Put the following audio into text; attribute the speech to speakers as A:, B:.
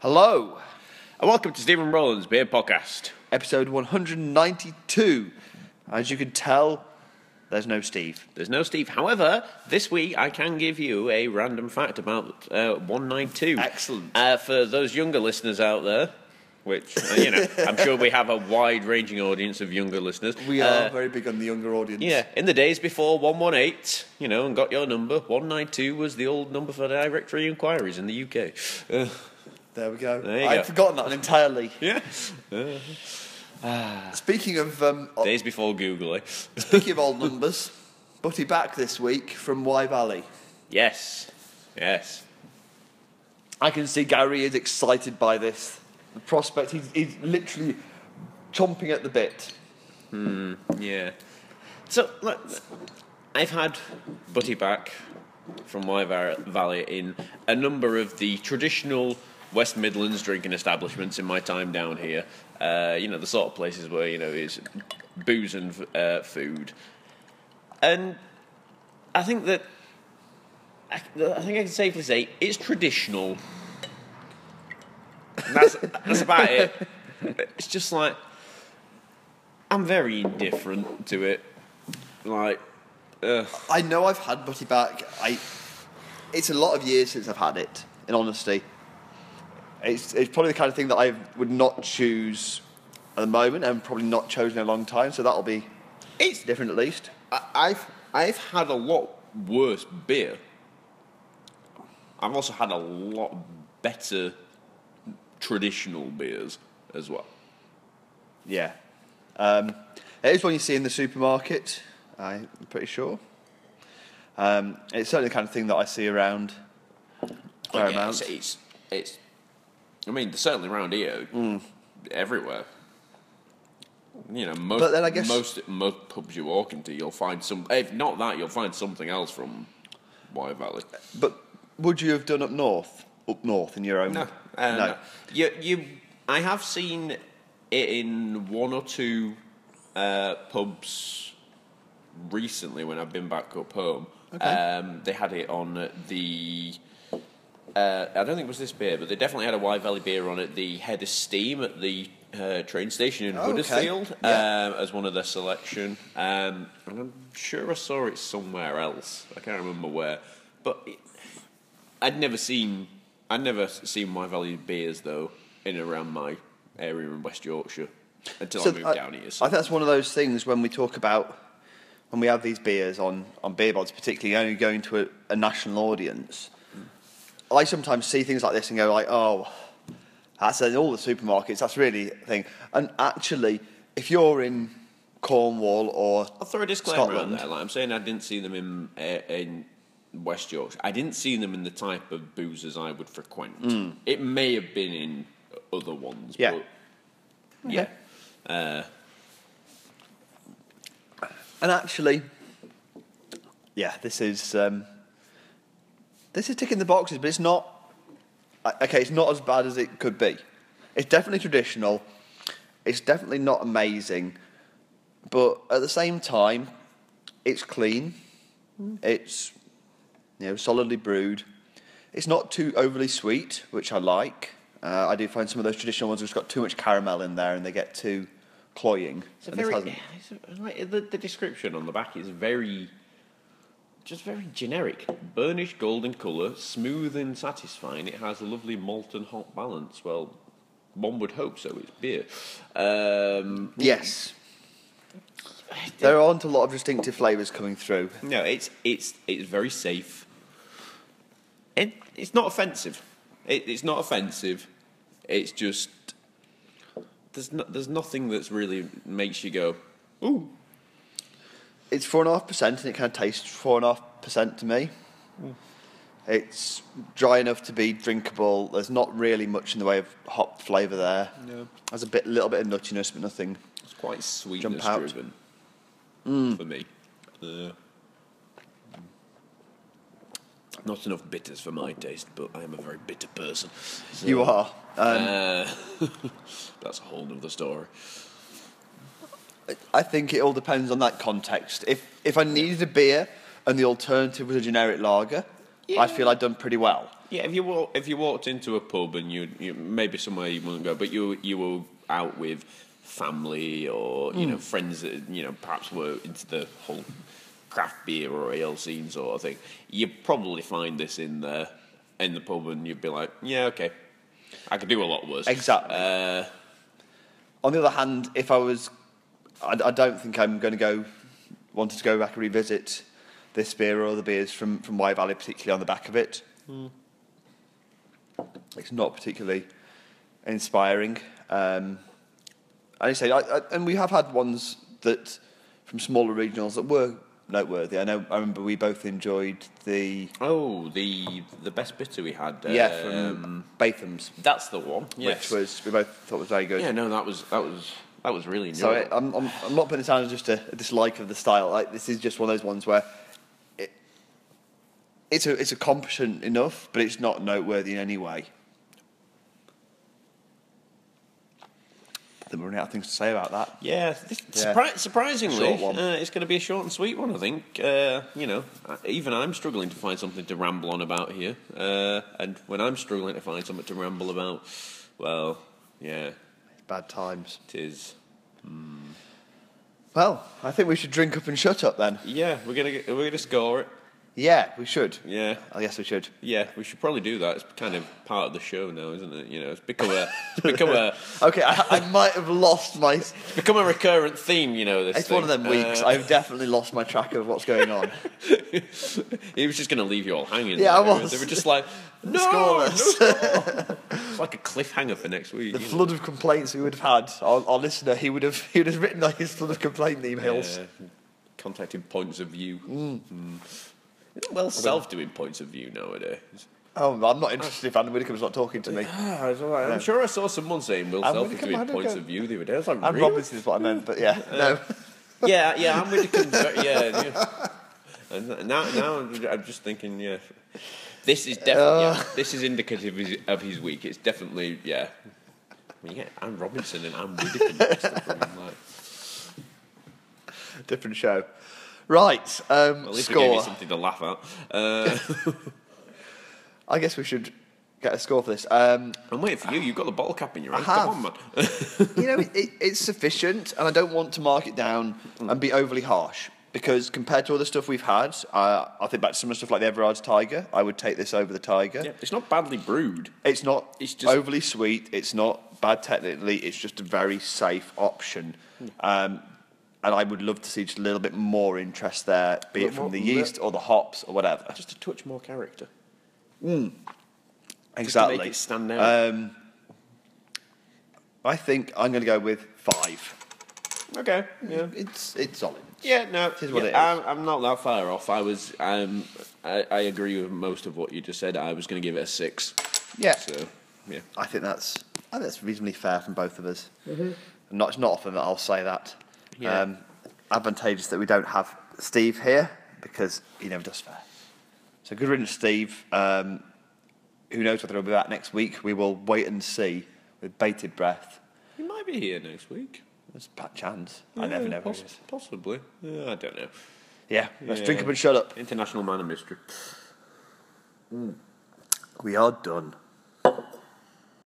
A: Hello,
B: And welcome to Stephen Rowland's Beer Podcast.
A: episode 192. As you can tell, there's no Steve.
B: There's no Steve. However, this week I can give you a random fact about uh, 192.
A: Excellent.
B: Uh, for those younger listeners out there, which, uh, you know, I'm sure we have a wide ranging audience of younger listeners.
A: We
B: Uh,
A: are very big on the younger audience.
B: Yeah, in the days before 118, you know, and got your number, 192 was the old number for directory inquiries in the UK. Uh,
A: There we go.
B: There
A: I'd
B: go.
A: forgotten that one entirely.
B: yeah.
A: Speaking of um,
B: Days before Google, eh?
A: speaking of old numbers, Butty Bach this week from Wye Valley.
B: Yes. Yes.
A: I can see Gary is excited by this. The prospect, he's, he's literally chomping at the bit.
B: Hmm, yeah. So, look, I've had Butty Bach from Wye Valley in a number of the traditional West Midlands drinking establishments in my time down here. Uh, you know, the sort of places where, you know, it's booze and uh, food. And I think that, I, think I can safely say it's traditional. That's, that's about it. It's just like, I'm very indifferent to it. Like, uh,
A: I know I've had Butty Bach. I, it's a lot of years since I've had it, in honesty. It's, it's probably the kind of thing that I would not choose at the moment and probably not chosen in a long time, so that'll be
B: it's
A: different at least.
B: I- I've I've had a lot worse beer. I've also had a lot better traditional beers as well.
A: Yeah. Um, it is one you see in the supermarket, I'm pretty sure. Um, it's certainly the kind of thing that I see around fair
B: Oh, yeah. It's, it's it's. I mean, certainly around here, everywhere. You know, most
A: But then I guess-
B: most most pubs you walk into, you'll find some. If not that, you'll find something else from Wye Valley.
A: But would you have done up north? Up north in your own?
B: No, uh, no. You, you, I have seen it in one or two uh, pubs recently when I've been back up home.
A: Okay.
B: Um, they had it on the. Uh, I don't think it was this beer, but they definitely had a Wye Valley beer on it. the Head of Steam at the uh, train station in
A: Oh, okay.
B: Huddersfield
A: Yeah.
B: um, as one of their selection. Um, and I'm sure I saw it somewhere else. I can't remember where, but it, I'd never seen I'd never seen Wye Valley beers though in and around my area in West Yorkshire until I moved
A: I,
B: down here.
A: I think that's one of those things when we talk about when we have these beers on on Beerbods, particularly only going to a, a national audience. I sometimes see things like this and go like, oh, that's in all the supermarkets. That's really a thing. And actually, if you're in Cornwall or
B: I'll throw a disclaimer
A: Scotland.
B: out there. Like I'm saying, I didn't see them in uh, in West Yorkshire. I didn't see them in the type of boozers I would frequent. It may have been in other ones.
A: Yeah.
B: But yeah. Uh,
A: And actually, yeah, this is um, this is ticking the boxes, but it's not. uh, Okay, it's not as bad as it could be. It's definitely traditional. It's definitely not amazing, but at the same time, it's clean. It's you know solidly brewed. It's not too overly sweet, which I like. Uh, I do find some of those traditional ones which got too much caramel in there and they get too cloying.
B: It's a very, it's a- like, the, the description on the back is very, just very generic. Burnished golden colour, smooth and satisfying. It has a lovely malt and hot balance. Well, one would hope so. It's beer. Um,
A: Yes. There aren't a lot of distinctive flavours coming through.
B: no, it's it's it's very safe. It, it's not offensive. It, it's not offensive. It's just there's no, there's nothing that's really makes you go, ooh.
A: It's four and a half percent, and it kind of tastes four and a half percent to me. It's dry enough to be drinkable. There's not really much in the way of hop flavour there.
B: No.
A: There's a bit, little bit of nuttiness, but nothing.
B: It's quite sweetness driven for me. Uh, not enough bitters for my taste, but I am a very bitter person. So,
A: You are. Um,
B: Uh, that's a whole nother story.
A: I think it all depends on that context. If if I needed a beer and the alternative was a generic lager, I feel I'd done pretty well.
B: Yeah, if you walk, if you walked into a pub and you, you maybe somewhere you wouldn't go, but you you were out with family or you
A: Hmm.
B: know friends that you know perhaps were into the whole craft beer or ale scene sort of thing, you'd probably find this in the in the pub and you'd be like, yeah, okay, I could do a lot worse.
A: Exactly.
B: Uh,
A: On the other hand, if I was, I, I don't think I'm going to go, wanted to go back and revisit this beer or other beers from, from Wye Valley, particularly on the back of it. It's not particularly inspiring. Um, and I say, I, I, and we have had ones that from smaller regionals that were noteworthy. I know. I remember we both enjoyed the
B: oh, the the best bitter we had.
A: yeah from
B: um,
A: Batham's,
B: that's the one. Yes.
A: which was we both thought was very good.
B: yeah, no, that was that was that was really.
A: I, I'm, I'm, I'm not putting it down as just a, a dislike of the style. Like this is just one of those ones where it, it's a it's a competent enough, but it's not noteworthy in any way. I think we're running out of things to say about that.
B: Yeah, this,
A: Yeah.
B: surpri- surprisingly, Uh, it's going to be a short and sweet one. I think. Uh, you know, even I'm struggling to find something to ramble on about here, uh, and when I'm struggling to find something to ramble about, well, yeah,
A: Bad times.
B: it is. Hmm.
A: Well, I think we should drink up and shut up then.
B: Yeah, we're gonna we're gonna score it.
A: Yeah, we should.
B: Yeah,
A: I guess we should.
B: yeah, we should probably do that. It's kind of part of the show now, isn't it? You know, it's become a it's become a
A: Okay, I, I might have lost my.
B: it's become a recurrent theme. You know, this.
A: It's one of them weeks.
B: Uh,
A: I've definitely lost my track of what's going on.
B: he was just going to leave you all hanging.
A: Yeah, I was.
B: They were just like, no,
A: Scoreless.
B: no it's like a cliffhanger for next week.
A: the
B: you know.
A: flood of complaints we would have had, our, our listener, he would have he would have written like his flood of complaint emails.
B: Yeah, contacted points of view.
A: Mm.
B: Mm. Well, self doing points of view nowadays.
A: Oh, I'm not interested if Andy Widdecombe's not talking to me.
B: Ah, I was all right. I'm sure I saw someone saying Will Self is doing points of view the other day. I was like,
A: And
B: really?
A: Robinson is what I meant, but yeah, no.
B: yeah, yeah, I'm with the yeah, yeah. And now, now I'm I'm just thinking, yeah, this is definitely
A: Uh.
B: yeah, this is indicative of his, of his week. It's definitely yeah. I mean, yeah, I'm Robinson and I'm Widdecombe. mixed up, and I'm like,
A: Different show. Right, um,
B: At least we gave you
A: score.
B: something to laugh at. Uh,
A: I guess we should get a score for this. Um,
B: I'm waiting for you. You've got the bottle cap in your hand. Come on, man.
A: you know, it, it, it's sufficient, and I don't want to mark it down and be overly harsh because compared to other stuff we've had, uh, I think back to some of the stuff like the Everard's Tiger, I would take this over the Tiger.
B: yeah, it's not badly brewed.
A: It's not
B: It's just-
A: overly sweet. It's not bad technically. It's just a very safe option. Um, and I would love to see just a little bit more interest there, be it from
B: more-
A: the yeast or the hops or whatever.
B: Just a touch more character.
A: exactly.
B: make it stand out.
A: Um, I think I'm going to go with five.
B: Okay. Yeah.
A: It's it's solid.
B: Yeah, no,
A: is what
B: yeah,
A: it is.
B: I'm, I'm not that far off. I was, um, I, I agree with most of what you just said. I was going to give it a six.
A: Yeah,
B: So, yeah.
A: I think that's I think that's reasonably fair from both of us.
B: Mm-hmm.
A: Not it's not often that I'll say that.
B: Yeah.
A: Um, advantageous that we don't have Steve here because he never does fair. So good riddance, Steve. Um, who knows whether he'll be back next week? We will wait and see with bated breath.
B: He might be here next week.
A: There's a pat chance. I never
B: Yeah,
A: know.
B: poss- Possibly. Yeah, I don't know.
A: Yeah, let's
B: Yeah.
A: drink up and shut up.
B: International man of mystery.
A: We are done.